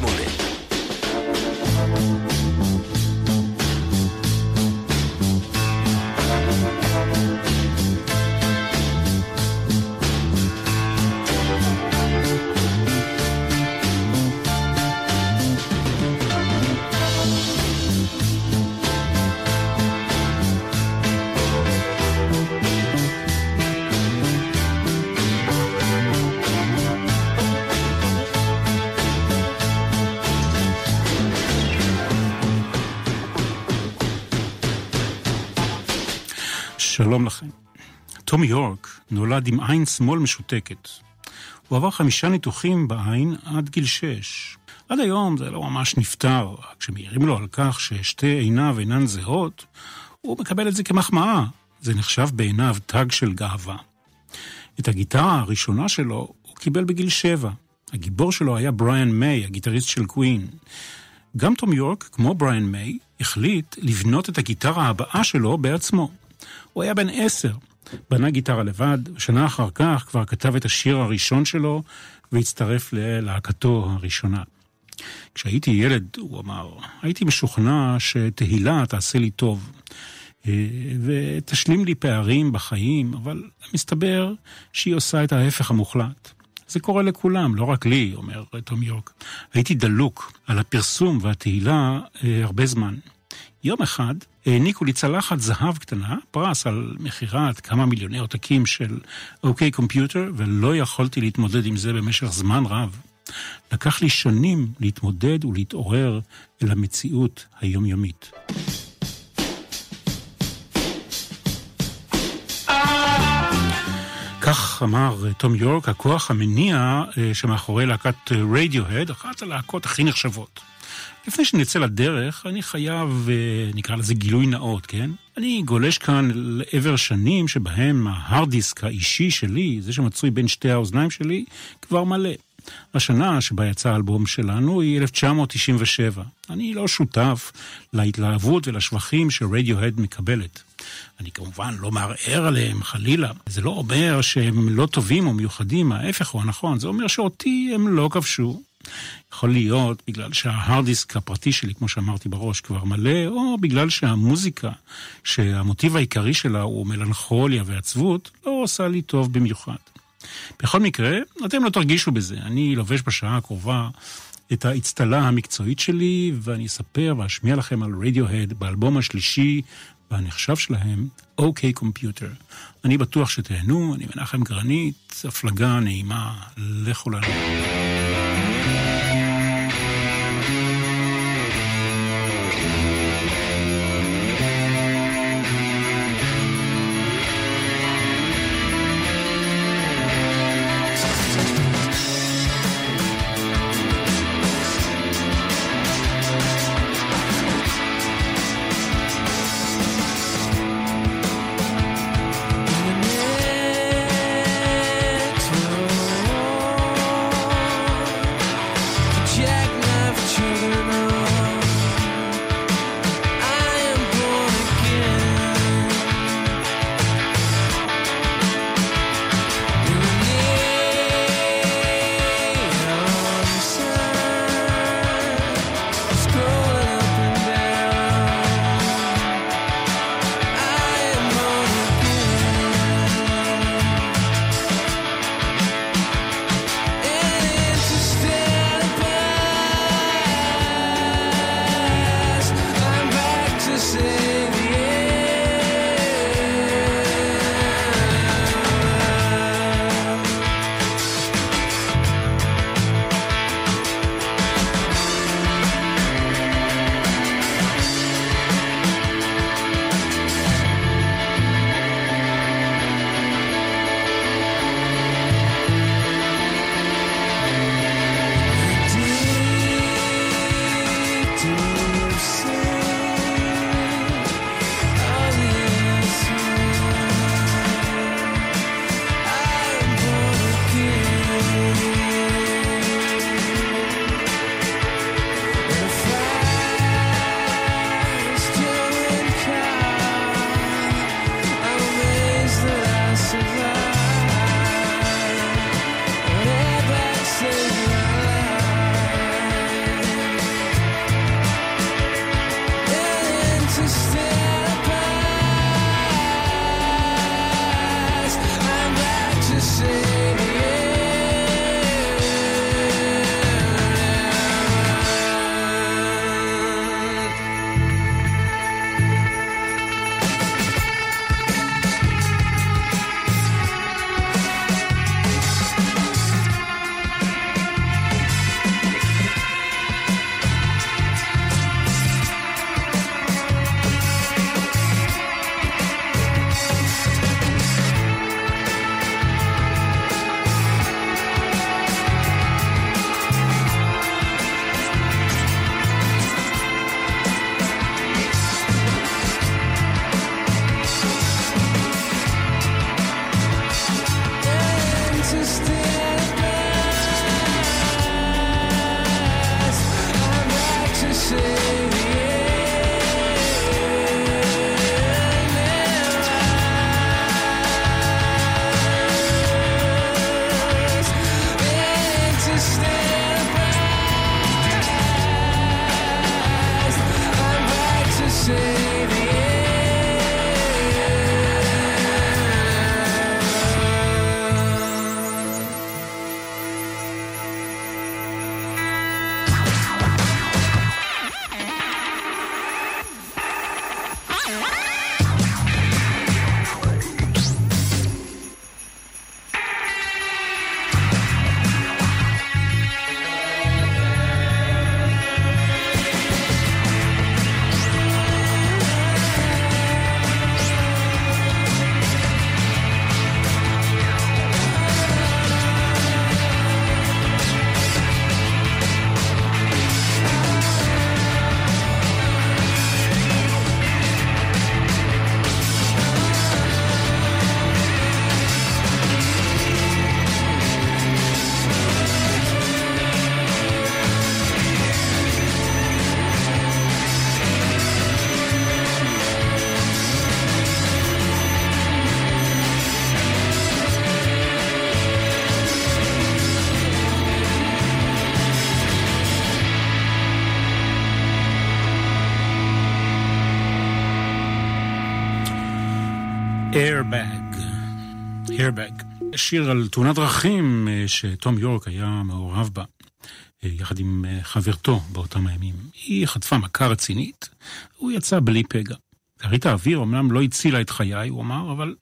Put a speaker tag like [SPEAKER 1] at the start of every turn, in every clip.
[SPEAKER 1] 88
[SPEAKER 2] שלום לכם. טומי יורק נולד עם עין שמאל משותקת. הוא עבר חמישה ניתוחים בעין עד גיל שש. עד היום זה לא ממש נפתר, כשמעירים לו על כך ששתי עיניו אינן זהות, הוא מקבל את זה כמחמאה. זה נחשב בעיניו תג של גאווה. את הגיטרה הראשונה שלו הוא קיבל בגיל שבע. הגיבור שלו היה בריאן מיי, הגיטריסט של קווין. גם תום יורק, כמו בריאן מיי, החליט לבנות את הגיטרה הבאה שלו בעצמו. הוא היה בן עשר, בנה גיטרה לבד, ושנה אחר כך כבר כתב את השיר הראשון שלו והצטרף ללהקתו הראשונה. כשהייתי ילד, הוא אמר, הייתי משוכנע שתהילה תעשה לי טוב אה, ותשלים לי פערים בחיים, אבל מסתבר שהיא עושה את ההפך המוחלט. זה קורה לכולם, לא רק לי, אומר תום יורק. הייתי דלוק על הפרסום והתהילה אה, הרבה זמן. יום אחד העניקו לי צלחת זהב קטנה, פרס על מכירת כמה מיליוני עותקים של אוקיי קומפיוטר, ולא יכולתי להתמודד עם זה במשך זמן רב. לקח לי שנים להתמודד ולהתעורר אל המציאות היומיומית. כך אמר תום יורק, הכוח המניע אה, שמאחורי להקת רדיוהד, אחת הלהקות הכי נחשבות. לפני שנצא לדרך, אני חייב, אה, נקרא לזה גילוי נאות, כן? אני גולש כאן לעבר שנים שבהם ההארד דיסק האישי שלי, זה שמצוי בין שתי האוזניים שלי, כבר מלא. השנה שבה יצא האלבום שלנו היא 1997. אני לא שותף להתלהבות ולשבחים שרדיוהד מקבלת. אני כמובן לא מערער עליהם, חלילה. זה לא אומר שהם לא טובים או מיוחדים, ההפך הוא הנכון. זה אומר שאותי הם לא כבשו. יכול להיות בגלל שההארד דיסק הפרטי שלי, כמו שאמרתי בראש, כבר מלא, או בגלל שהמוזיקה, שהמוטיב העיקרי שלה הוא מלנכוליה ועצבות, לא עושה לי טוב במיוחד. בכל מקרה, אתם לא תרגישו בזה. אני לובש בשעה הקרובה את האצטלה המקצועית שלי, ואני אספר ואשמיע לכם על רדיוהד באלבום השלישי והנחשב שלהם, אוקיי קומפיוטר. אני בטוח שתהנו, אני מנחם גרנית, הפלגה נעימה לכולנו. Airbag. Airbag. שיר על תאונת דרכים אה, שתום יורק היה מעורב בה, אה, יחד עם אה, חברתו באותם הימים. היא חטפה מכה רצינית, הוא יצא בלי פגע. כרית האוויר אמנם לא הצילה את חיי, הוא אמר, אבל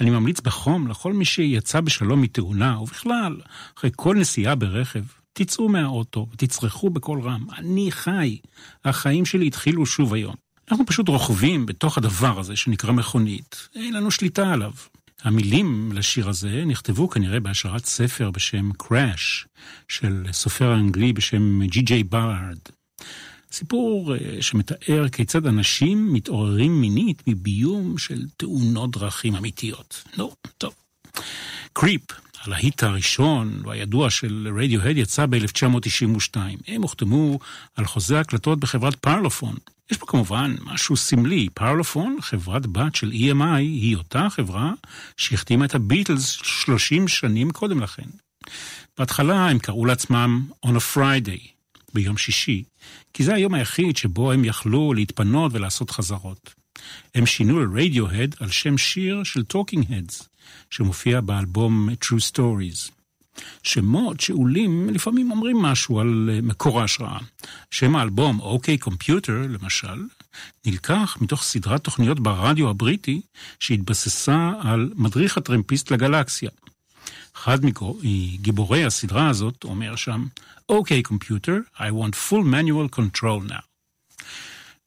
[SPEAKER 2] אני ממליץ בחום לכל מי שיצא בשלום מתאונה, ובכלל, אחרי כל נסיעה ברכב, תצאו מהאוטו ותצרכו בקול רם. אני חי. החיים שלי התחילו שוב היום. אנחנו פשוט רוכבים בתוך הדבר הזה שנקרא מכונית. אין לנו שליטה עליו. המילים לשיר הזה נכתבו כנראה בהשראת ספר בשם Crash של סופר אנגלי בשם ג'י ג'יי בארד. סיפור אה, שמתאר כיצד אנשים מתעוררים מינית מביום של תאונות דרכים אמיתיות. נו, טוב. קריפ, הלהיט הראשון והידוע של רדיו-הד יצא ב-1992. הם הוחתמו על חוזה הקלטות בחברת Parlophone. יש פה כמובן משהו סמלי, Parlophone, חברת בת של EMI, היא אותה חברה שהחתימה את הביטלס 30 שנים קודם לכן. בהתחלה הם קראו לעצמם On a Friday, ביום שישי, כי זה היום היחיד שבו הם יכלו להתפנות ולעשות חזרות. הם שינו לרדיו-הד על שם שיר של Talking Heads, שמופיע באלבום True Stories. שמות שאולים לפעמים אומרים משהו על אה, מקור ההשראה. שם האלבום אוקיי קומפיוטר, למשל, נלקח מתוך סדרת תוכניות ברדיו הבריטי שהתבססה על מדריך הטרמפיסט לגלקסיה. אחד מגיבורי הסדרה הזאת אומר שם, אוקיי קומפיוטר, I want full manual control now.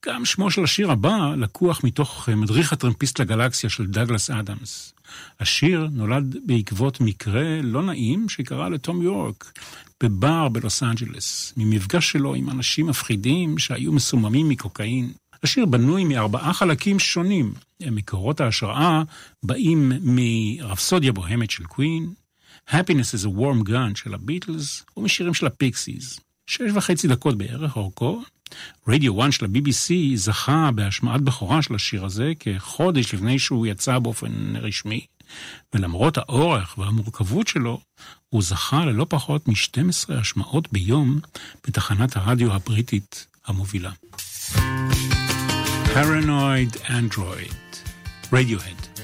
[SPEAKER 2] גם שמו של השיר הבא לקוח מתוך אה, מדריך הטרמפיסט לגלקסיה של דאגלס אדמס. השיר נולד בעקבות מקרה לא נעים שקרה לתום יורק בבר בלוס אנג'לס, ממפגש שלו עם אנשים מפחידים שהיו מסוממים מקוקאין. השיר בנוי מארבעה חלקים שונים. מקורות ההשראה באים מרפסודיה בוהמית של Queen, Happiness is a Warm Gun של הביטלס ומשירים של ה Pixies. שש וחצי דקות בערך אורכו, רדיו 1 של ה-BBC זכה בהשמעת בכורה של השיר הזה כחודש לפני שהוא יצא באופן רשמי, ולמרות האורך והמורכבות שלו, הוא זכה ללא פחות מ-12 השמעות ביום בתחנת הרדיו הבריטית המובילה. Paranoid Android, Radiohead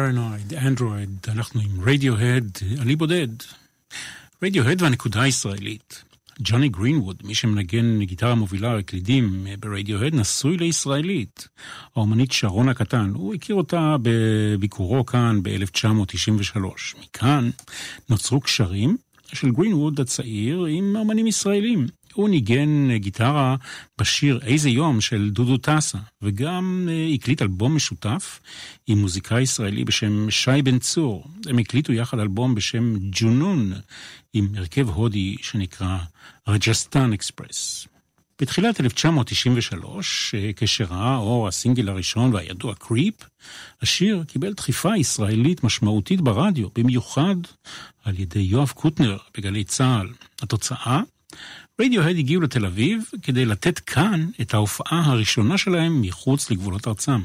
[SPEAKER 2] פרנויד, אנדרואיד, אנחנו עם רדיוהד, עלי בודד. רדיוהד והנקודה הישראלית. ג'וני גרינווד, מי שמנגן גיטרה מובילה וקלידים ברדיוהד, נשוי לישראלית, האומנית שרון הקטן. הוא הכיר אותה בביקורו כאן ב-1993. מכאן נוצרו קשרים של גרינווד הצעיר עם אומנים ישראלים. הוא ניגן גיטרה בשיר "איזה יום" של דודו טסה, וגם אה, הקליט אלבום משותף עם מוזיקאי ישראלי בשם שי בן צור. הם הקליטו יחד אלבום בשם ג'ונון, עם הרכב הודי שנקרא Rajasthan Express. בתחילת 1993, אה, כשראה אור הסינגל הראשון והידוע Creep, השיר קיבל דחיפה ישראלית משמעותית ברדיו, במיוחד על ידי יואב קוטנר בגלי צה"ל. התוצאה? רדיוהד הגיעו לתל אביב כדי לתת כאן את ההופעה הראשונה שלהם מחוץ לגבולות ארצם.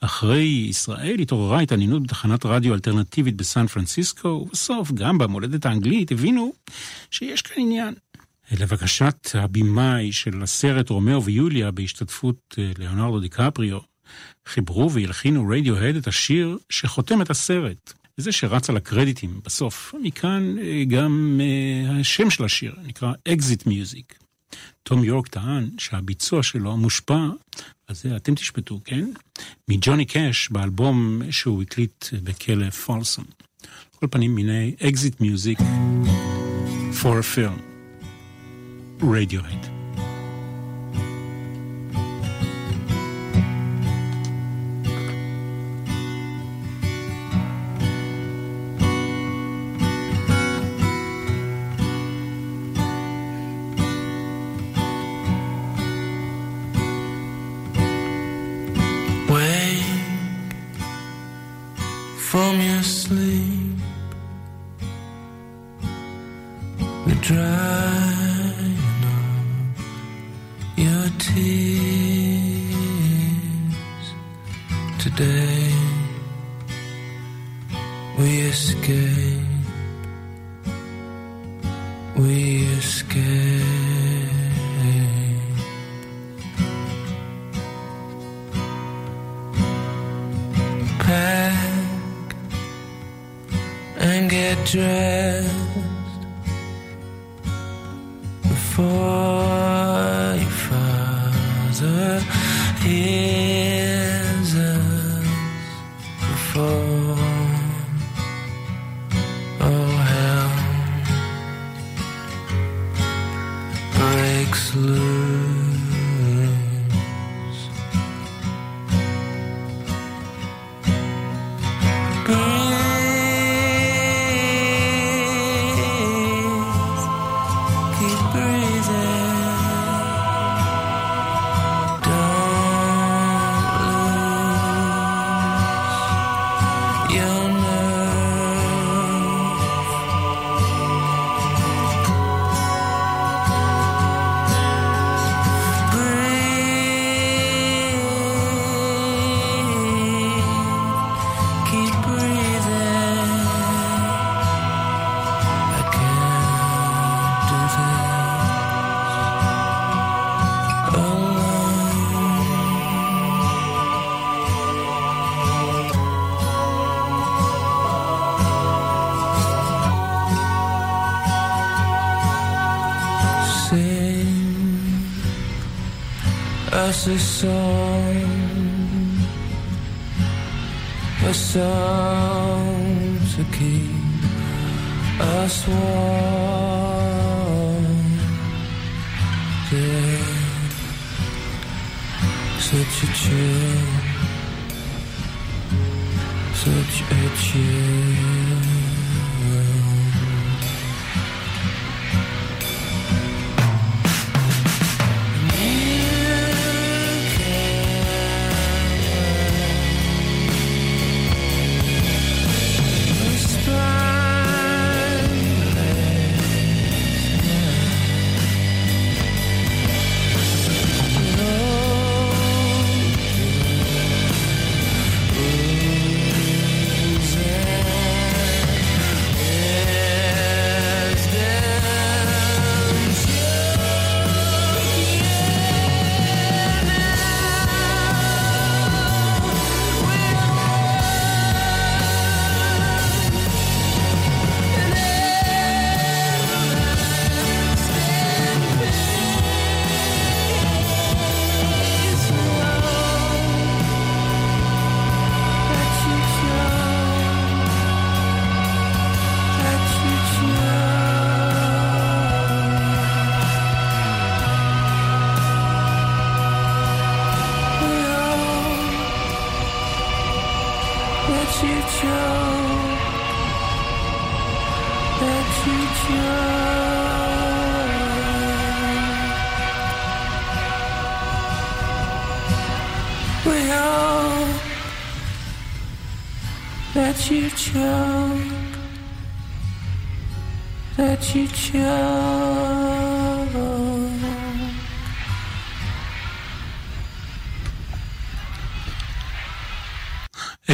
[SPEAKER 2] אחרי ישראל התעוררה התעניינות בתחנת רדיו אלטרנטיבית בסן פרנסיסקו, ובסוף גם במולדת האנגלית הבינו שיש כאן עניין. לבקשת הבמאי של הסרט רומאו ויוליה בהשתתפות אה, ליאונרדו דיקפריו, חיברו והלחינו רדיוהד את השיר שחותם את הסרט. וזה שרץ על הקרדיטים בסוף. מכאן אה, גם אה, השם של השיר, נקרא Exit Music. תום יורק טען שהביצוע שלו מושפע, אז זה אתם תשפטו, כן? מג'וני קאש באלבום שהוא הקליט בכלא פולסום. כל פנים מיני Exit Music for a film. Radiohead.
[SPEAKER 1] today. We escape. We escape. Pack and get dressed before warm. Yeah, such a chill, such a chill.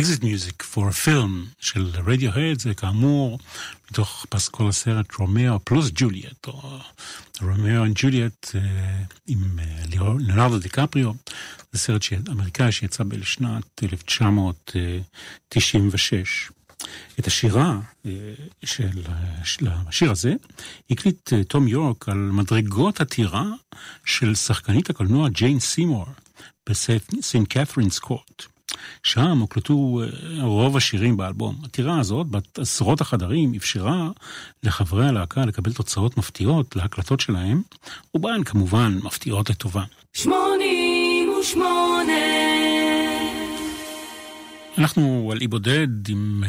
[SPEAKER 2] Exit Music a film של רדיוהד זה כאמור מתוך פסקול הסרט Romeo Plus Juliet, או Romeo and Juliet אה, עם אה, ליאונרדו דיקפריו, זה סרט אמריקאי שיצא בשנת 1996. את השירה אה, של, של השיר הזה הקליט תום יורק על מדרגות הטירה של שחקנית הקולנוע ג'יין סימור בסנט קת'רינס קורט. שם הוקלטו אה, רוב השירים באלבום. הטירה הזאת, בת עשרות החדרים, אפשרה לחברי הלהקה לקבל תוצאות מפתיעות להקלטות שלהם, ובהן כמובן מפתיעות לטובה.
[SPEAKER 1] שמונים ושמונה
[SPEAKER 2] אנחנו על אי בודד עם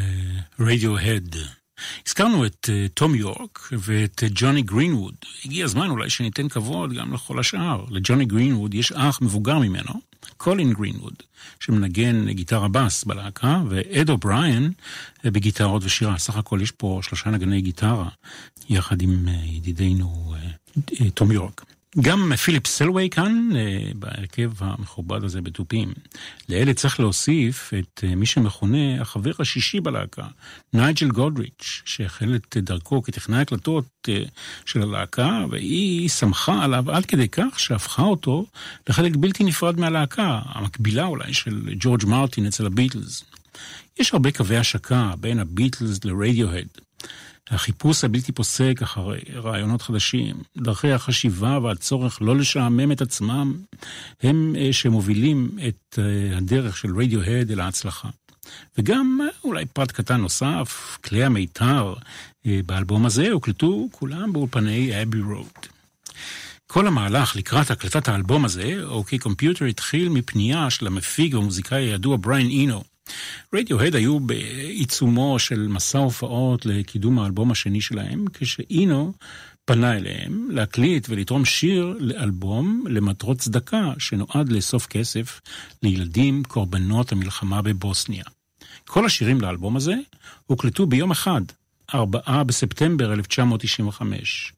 [SPEAKER 2] רדיו-הד. Uh, הזכרנו את תום uh, יורק ואת ג'וני גרינווד. הגיע הזמן אולי שניתן כבוד גם לכל השאר. לג'וני גרינווד יש אח מבוגר ממנו, קולין גרינווד, שמנגן גיטרה בס בלהקה, ואד אובריין בגיטרות ושירה. סך הכל יש פה שלושה נגני גיטרה, יחד עם אה, ידידנו אה, תום יורק. גם פיליפ סלווי כאן, אה, בהרכב המכובד הזה בתופים. לאלה צריך להוסיף את מי שמכונה החבר השישי בלהקה, נייג'ל גודריץ', שהחל את דרכו כטכנאי הקלטות של הלהקה, והיא שמחה עליו עד כדי כך שהפכה אותו לחלק בלתי נפרד מהלהקה, המקבילה אולי של ג'ורג' מרטין אצל הביטלס. יש הרבה קווי השקה בין הביטלס לרדיוהד. החיפוש הבלתי פוסק אחרי רעיונות חדשים, דרכי החשיבה והצורך לא לשעמם את עצמם, הם אה, שמובילים את אה, הדרך של רדיוהד אל ההצלחה. וגם אה, אולי פרט קטן נוסף, כלי המיתר באלבום הזה הוקלטו כולם באולפני Abbey Road. כל המהלך לקראת הקלטת האלבום הזה, OK Computer, התחיל מפנייה של המפיק והמוזיקאי הידוע בריין אינו, רדיוהד היו בעיצומו של מסע הופעות לקידום האלבום השני שלהם, כשאינו פנה אליהם להקליט ולתרום שיר לאלבום למטרות צדקה שנועד לאסוף כסף לילדים קורבנות המלחמה בבוסניה. כל השירים לאלבום הזה הוקלטו ביום אחד, 4 בספטמבר 1995.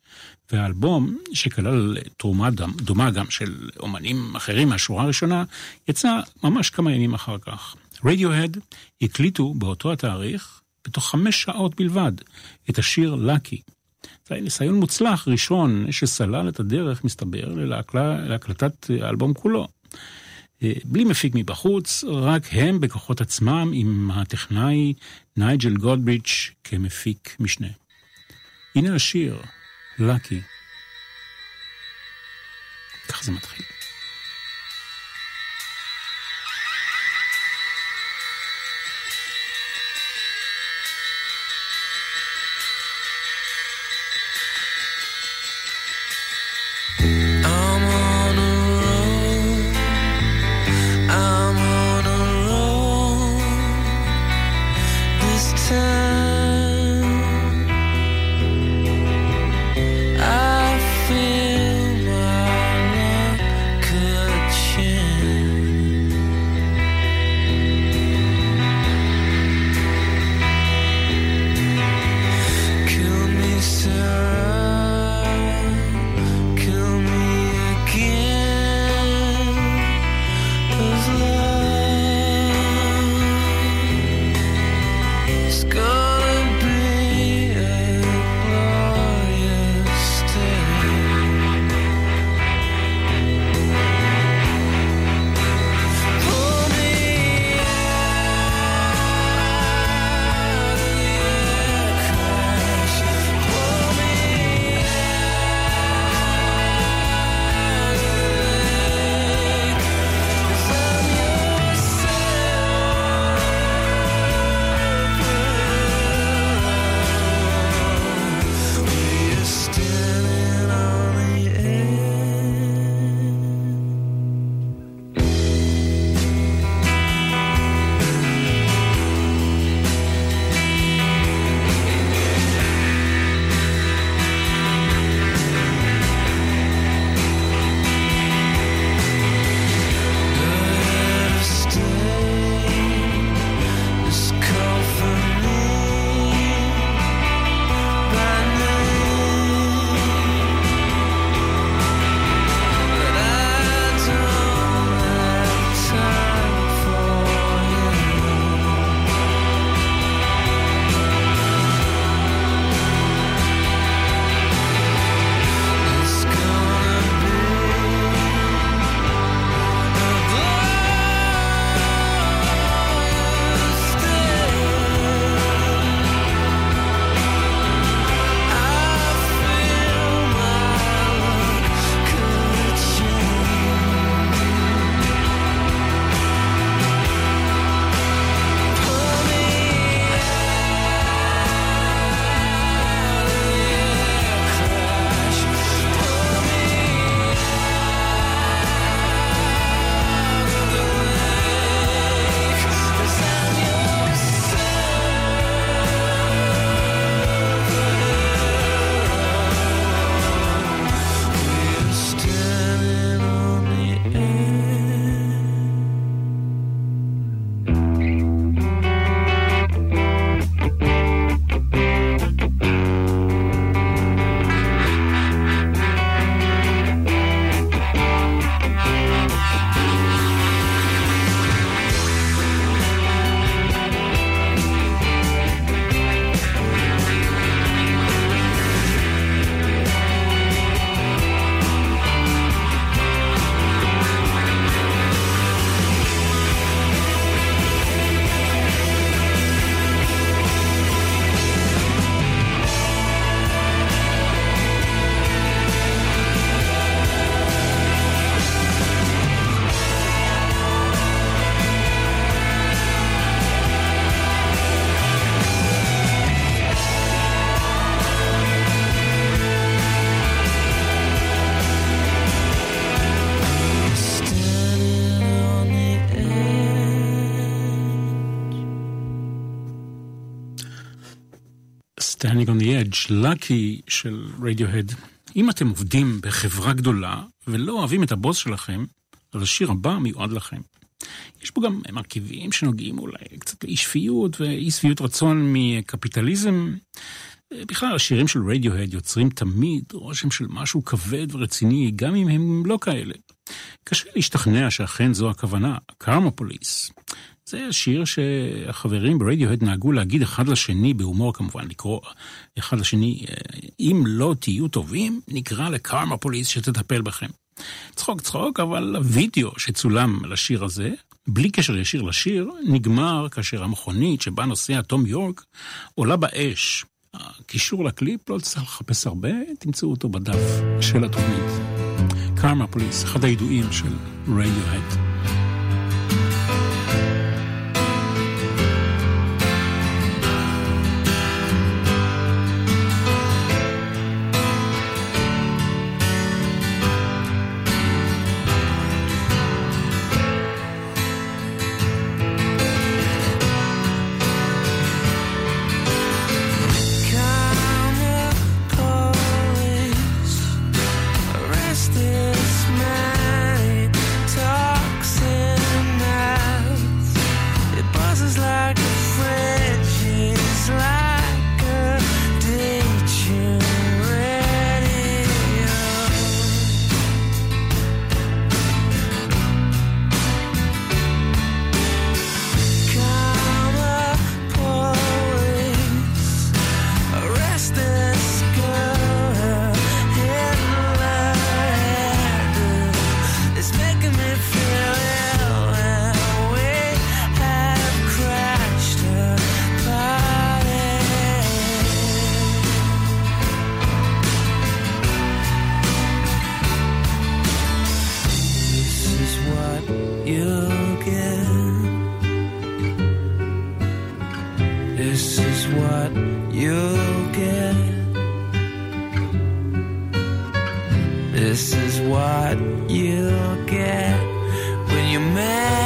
[SPEAKER 2] והאלבום, שכלל תרומה דומה גם של אומנים אחרים מהשורה הראשונה, יצא ממש כמה ימים אחר כך. רדיוהד הקליטו באותו התאריך, בתוך חמש שעות בלבד, את השיר "לאקי". זה היה ניסיון מוצלח ראשון שסלל את הדרך, מסתבר, להקלה, להקלטת האלבום כולו. אה, בלי מפיק מבחוץ, רק הם בכוחות עצמם עם הטכנאי נייג'ל גולדבריץ' כמפיק משנה. הנה השיר, "לאקי". כך זה מתחיל.
[SPEAKER 1] Savage, Lucky של רדיוהד. אם אתם עובדים בחברה גדולה ולא אוהבים את הבוס שלכם, אז השיר הבא מיועד לכם. יש פה גם מרכיבים שנוגעים אולי קצת לאי שפיות ואי שביעות רצון מקפיטליזם. בכלל, השירים של רדיוהד יוצרים תמיד רושם של משהו כבד ורציני, גם אם הם לא כאלה. קשה להשתכנע שאכן זו הכוונה, קרמה פוליס. זה השיר שהחברים ברדיוהד נהגו להגיד אחד לשני, בהומור כמובן, לקרוא אחד לשני, אם לא תהיו טובים, נקרא לקרמה פוליס שתטפל בכם. צחוק צחוק, אבל הווידאו שצולם לשיר הזה, בלי קשר ישיר לשיר, נגמר כאשר המכונית שבה נוסע תום יורק עולה באש. הקישור לקליפ לא צריך לחפש הרבה, תמצאו אותו בדף של התוכנית. קרמה פוליס, אחד הידועים של רדיוהד.
[SPEAKER 2] This
[SPEAKER 1] is what you'll get. This is what you'll get when you're mad.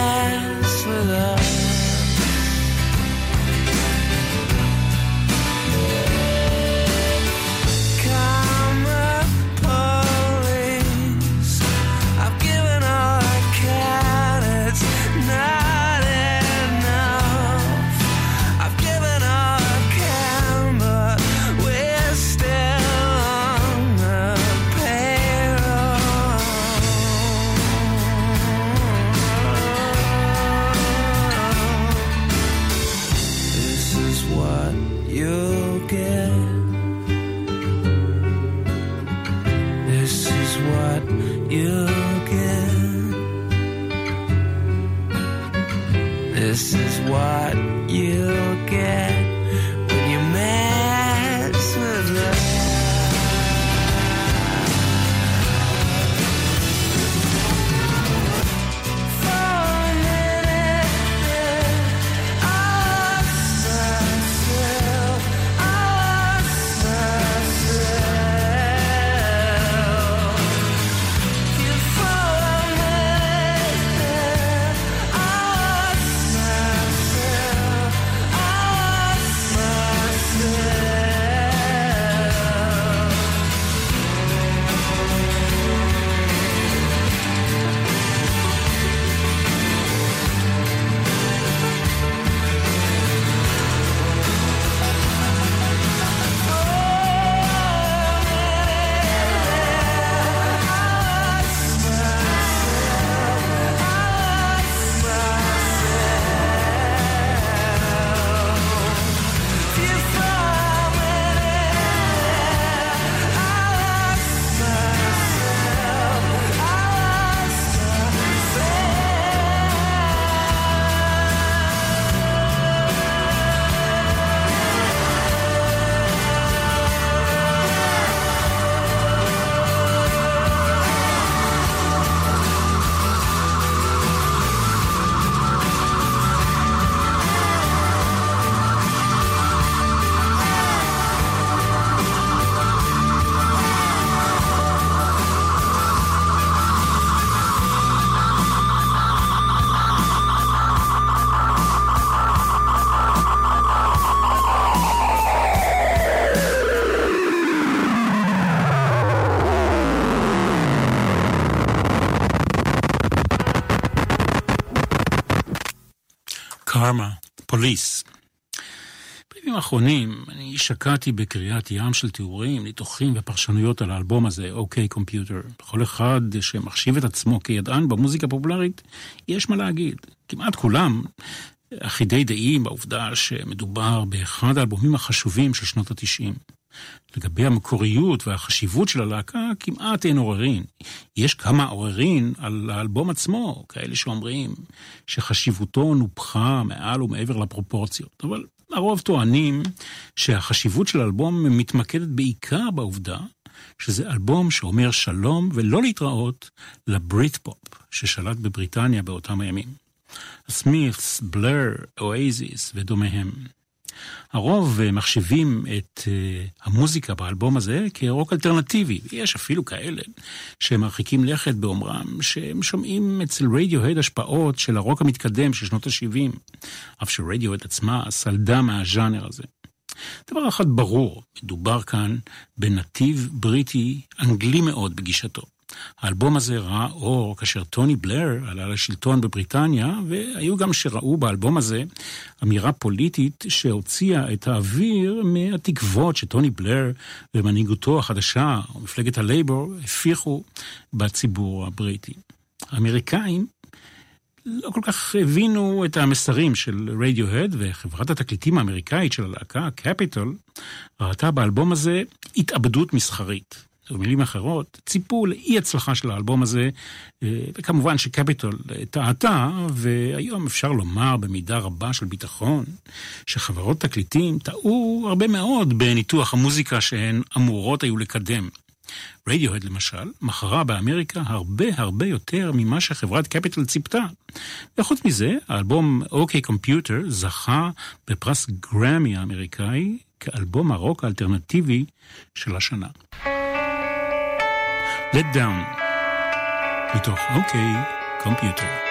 [SPEAKER 2] פוליס. בימים האחרונים אני שקעתי בקריאת ים של תיאורים, ניתוחים ופרשנויות על האלבום הזה, אוקיי קומפיוטר. לכל אחד שמחשיב את עצמו כידען במוזיקה הפופולרית, יש מה להגיד. כמעט כולם אחידי דעים בעובדה שמדובר באחד האלבומים החשובים של שנות התשעים. לגבי המקוריות והחשיבות של הלהקה, כמעט אין עוררין. יש כמה עוררין על האלבום עצמו, כאלה שאומרים שחשיבותו נופחה מעל ומעבר לפרופורציות. אבל הרוב טוענים שהחשיבות של האלבום מתמקדת בעיקר בעובדה שזה אלבום שאומר שלום ולא להתראות לברית פופ ששלט בבריטניה באותם הימים. הסמית'ס, בלר, אואזיס ודומיהם. הרוב אה, מחשיבים את אה, המוזיקה באלבום הזה כרוק אלטרנטיבי, ויש אפילו כאלה שמרחיקים לכת באומרם שהם שומעים אצל רדיוהד השפעות של הרוק המתקדם של שנות ה-70, אף שרדיוהד עצמה סלדה מהז'אנר הזה. דבר אחד ברור, מדובר כאן בנתיב בריטי אנגלי מאוד בגישתו. האלבום הזה ראה אור כאשר טוני בלר עלה לשלטון בבריטניה, והיו גם שראו באלבום הזה אמירה פוליטית שהוציאה את האוויר מהתקוות שטוני בלר ומנהיגותו החדשה, מפלגת הלייבור, הפיחו בציבור הבריטי. האמריקאים לא כל כך הבינו את המסרים של רדיוהד, וחברת התקליטים האמריקאית של הלהקה, קפיטול, ראתה באלבום הזה התאבדות מסחרית. במילים אחרות, ציפו לאי הצלחה של האלבום הזה, אה, וכמובן שקפיטול טעתה, והיום אפשר לומר במידה רבה של ביטחון, שחברות תקליטים טעו הרבה מאוד בניתוח המוזיקה שהן אמורות היו לקדם. רדיוהד למשל, מכרה באמריקה הרבה הרבה יותר ממה שחברת קפיטל ציפתה. וחוץ מזה, האלבום OK Computer זכה בפרס גרמי האמריקאי כאלבום הרוק האלטרנטיבי של השנה. Let Down, מתוך OK Computer. Let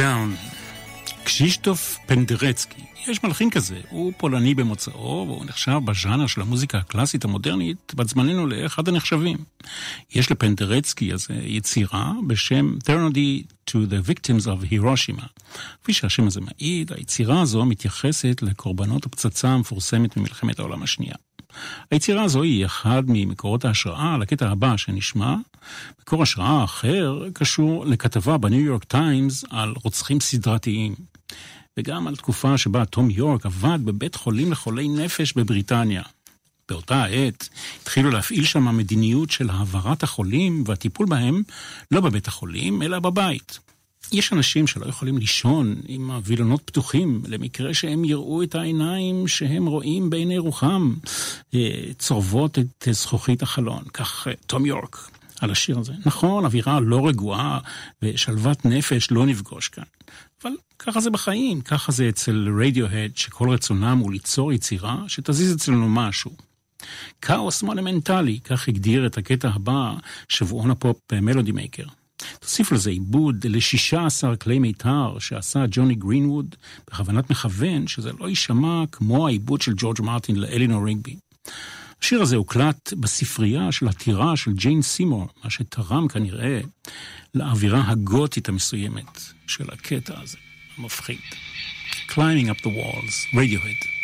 [SPEAKER 2] Down. קשישטוף פנדרצקי, יש מלחין כזה, הוא פולני במוצאו, והוא נחשב בז'אנר של המוזיקה הקלאסית המודרנית, בת זמננו לאחד הנחשבים. יש לפנדרצקי הזה יצירה בשם Thernody to the Victims of Hiroshima. כפי שהשם הזה מעיד, היצירה הזו מתייחסת לקורבנות הפצצה המפורסמת ממלחמת העולם השנייה. היצירה הזו היא אחד ממקורות ההשראה לקטע הבא שנשמע. מקור השראה אחר קשור לכתבה בניו יורק טיימס על רוצחים סדרתיים. וגם על תקופה שבה תום יורק עבד בבית חולים לחולי נפש בבריטניה. באותה העת התחילו להפעיל שם מדיניות של העברת החולים והטיפול בהם לא בבית החולים, אלא בבית. יש אנשים שלא יכולים לישון עם הווילונות פתוחים, למקרה שהם יראו את העיניים שהם רואים בעיני רוחם, אה, צורבות את זכוכית החלון. כך אה, תום יורק על השיר הזה. נכון, אווירה לא רגועה ושלוות נפש לא נפגוש כאן. אבל ככה זה בחיים, ככה זה אצל רדיוהד, שכל רצונם הוא ליצור יצירה שתזיז אצלנו משהו. כאוס מונומנטלי, כך הגדיר את הקטע הבא שבועון הפופ Melody Maker. תוסיף לזה עיבוד ל-16 כלי מיתר שעשה ג'וני גרינווד בכוונת מכוון, שזה לא יישמע כמו העיבוד של ג'ורג' מרטין לאלינור ריגבי. השיר הזה הוקלט בספרייה של הטירה של ג'יין סימור, מה שתרם כנראה לאווירה הגותית המסוימת של הקטע הזה, המפחיד. Climbing up the walls, Radiohead.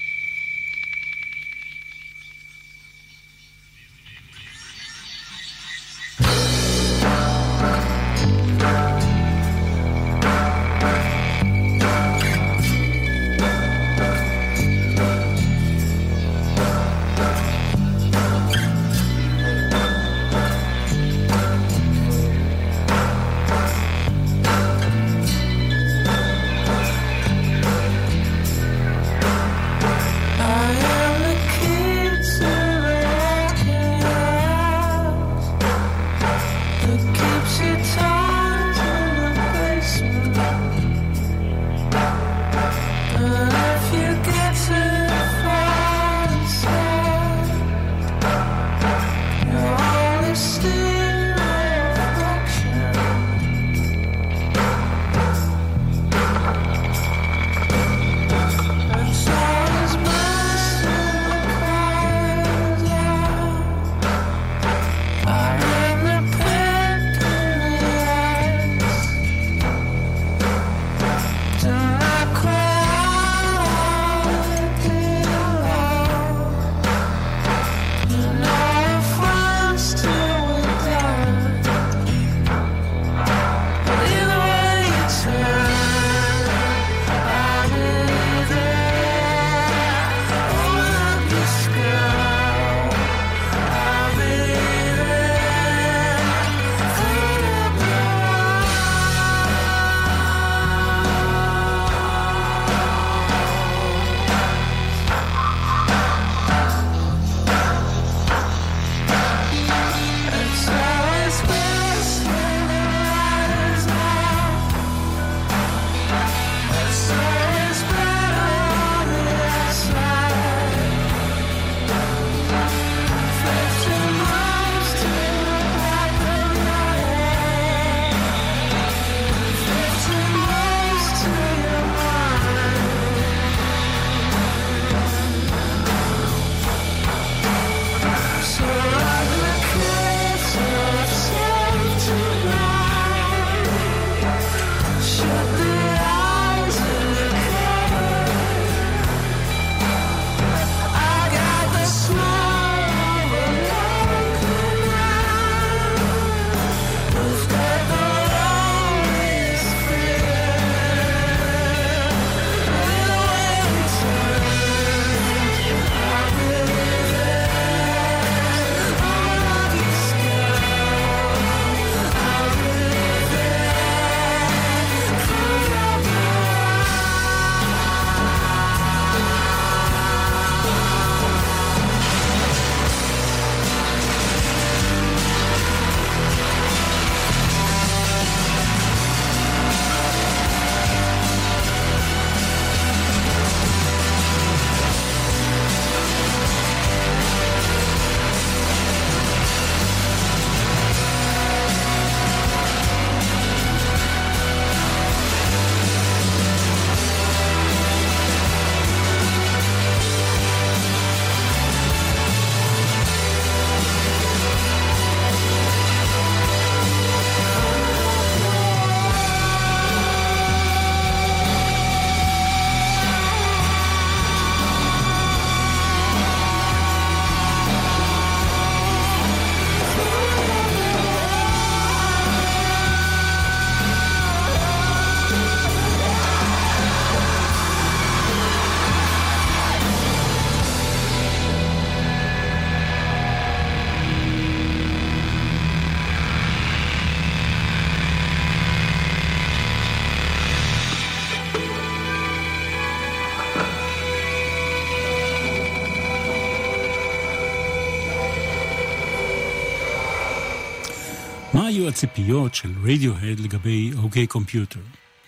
[SPEAKER 1] היו הציפיות של רדיוהד לגבי OK Computer?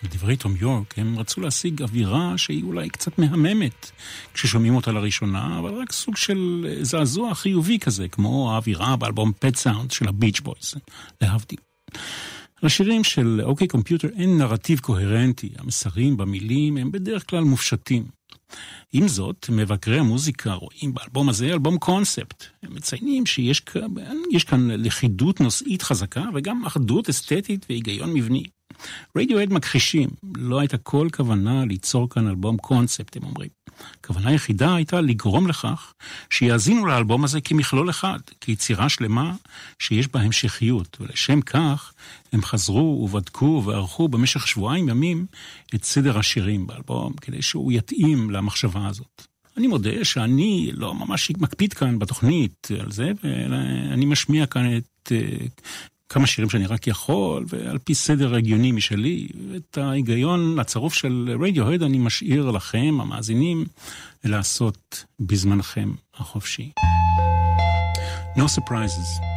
[SPEAKER 1] לדברי תום יורק, הם רצו להשיג אווירה שהיא אולי קצת מהממת כששומעים אותה לראשונה, אבל רק סוג של זעזוע חיובי כזה, כמו האווירה באלבום Pet Sounds של הביץ' בויס, להבדיל. לשירים של OK Computer אין נרטיב קוהרנטי, המסרים במילים הם בדרך כלל מופשטים. עם זאת, מבקרי המוזיקה רואים באלבום הזה אלבום קונספט. הם מציינים שיש כאן, כאן לכידות נושאית חזקה וגם אחדות אסתטית והיגיון מבני. רדיואד מכחישים, לא הייתה כל כוונה ליצור כאן אלבום קונספט, הם אומרים. הכוונה היחידה הייתה לגרום לכך שיאזינו לאלבום הזה כמכלול אחד, כיצירה שלמה שיש בה המשכיות, ולשם כך הם חזרו ובדקו וערכו במשך שבועיים ימים את סדר השירים באלבום, כדי שהוא יתאים למחשבה הזאת. אני מודה שאני לא ממש מקפיד כאן בתוכנית על זה, ואני משמיע כאן את כמה שירים שאני רק יכול, ועל פי סדר הגיוני משלי. את ההיגיון הצרוף של רדיוהד אני משאיר לכם, המאזינים, לעשות בזמנכם החופשי. No surprises.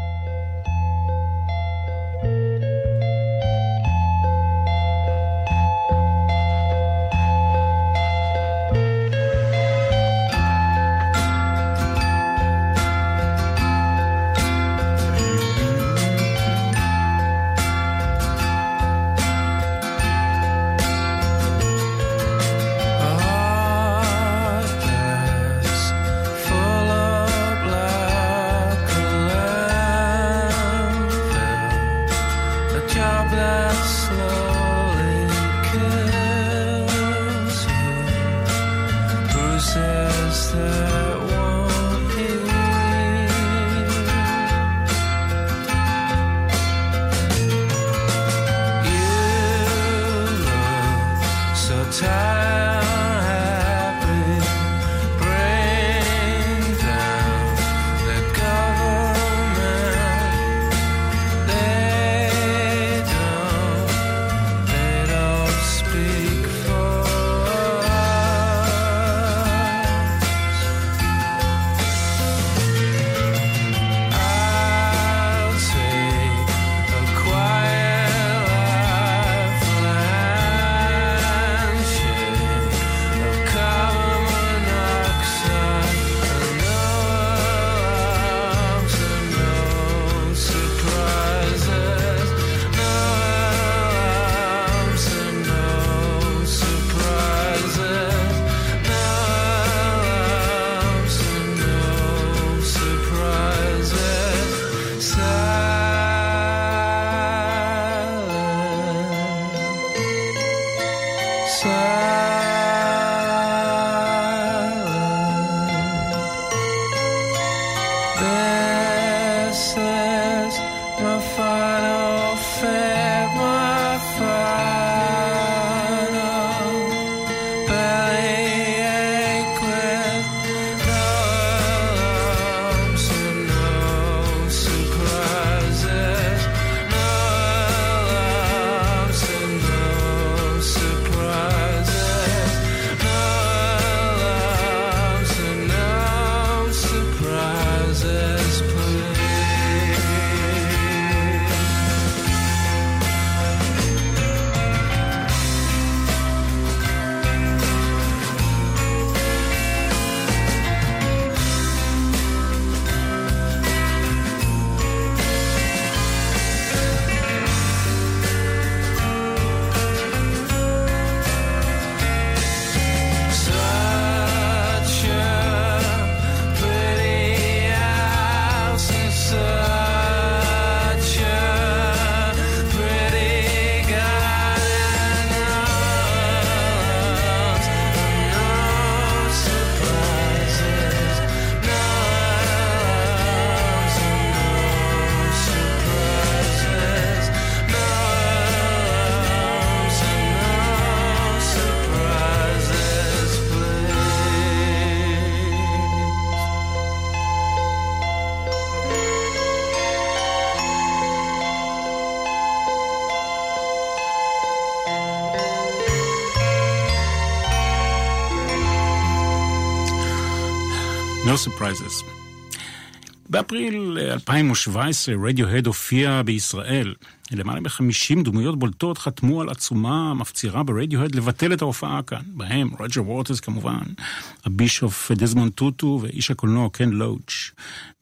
[SPEAKER 1] No surprises.
[SPEAKER 2] באפריל 2017 רדיוהד הופיע בישראל. למעלה מ-50 דמויות בולטות חתמו על עצומה מפצירה ברדיוהד לבטל את ההופעה כאן. בהם רוג'ר ווטרס כמובן, הבישוף דזמונד טוטו ואיש הקולנוע קן לואץ'.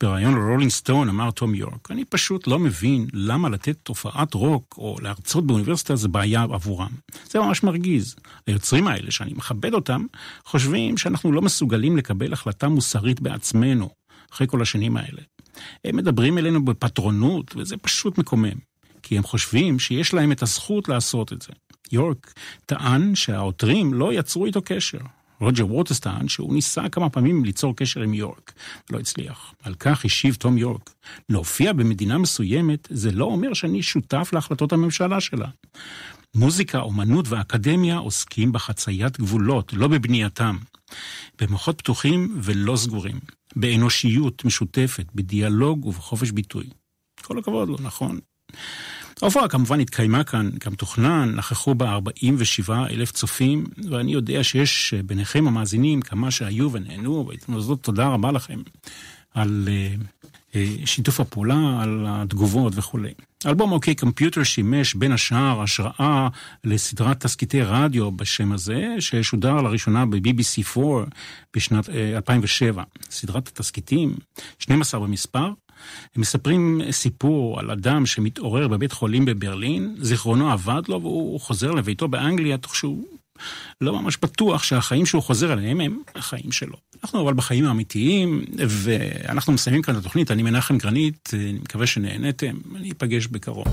[SPEAKER 2] בריאיון לרולינג סטון אמר תום יורק, אני פשוט לא מבין למה לתת הופעת רוק או להרצות באוניברסיטה זה בעיה עבורם. זה ממש מרגיז. היוצרים האלה, שאני מכבד אותם, חושבים שאנחנו לא מסוגלים לקבל החלטה מוסרית בעצמנו, אחרי כל השנים האלה. הם מדברים אלינו בפטרונות, וזה פשוט מקומם. כי הם חושבים שיש להם את הזכות לעשות את זה. יורק טען שהעותרים לא יצרו איתו קשר. רוג'ר ווטס טען שהוא ניסה כמה פעמים ליצור קשר עם יורק, לא הצליח. על כך השיב תום יורק, להופיע במדינה מסוימת זה לא אומר שאני שותף להחלטות הממשלה שלה. מוזיקה, אומנות ואקדמיה עוסקים בחציית גבולות, לא בבנייתם. במוחות פתוחים ולא סגורים. באנושיות משותפת, בדיאלוג ובחופש ביטוי. כל הכבוד לו, נכון? ההופעה כמובן התקיימה כאן גם תוכנן, נכחו בה 47 אלף צופים, ואני יודע שיש ביניכם המאזינים כמה שהיו ונהנו, והייתי זאת תודה רבה לכם על uh, uh, שיתוף הפעולה, על התגובות וכולי. אלבום אוקיי קומפיוטר שימש בין השאר השראה לסדרת תסקיטי רדיו בשם הזה, ששודר לראשונה ב-BBC 4 בשנת uh, 2007. סדרת התסקיטים, 12 במספר, הם מספרים סיפור על אדם שמתעורר בבית חולים בברלין, זיכרונו אבד לו והוא חוזר לביתו באנגליה תוך שהוא לא ממש בטוח שהחיים שהוא חוזר אליהם הם החיים שלו. אנחנו אבל בחיים האמיתיים, ואנחנו מסיימים כאן את התוכנית, אני מנחם גרנית, אני מקווה שנהנתם, אני אפגש בקרוב.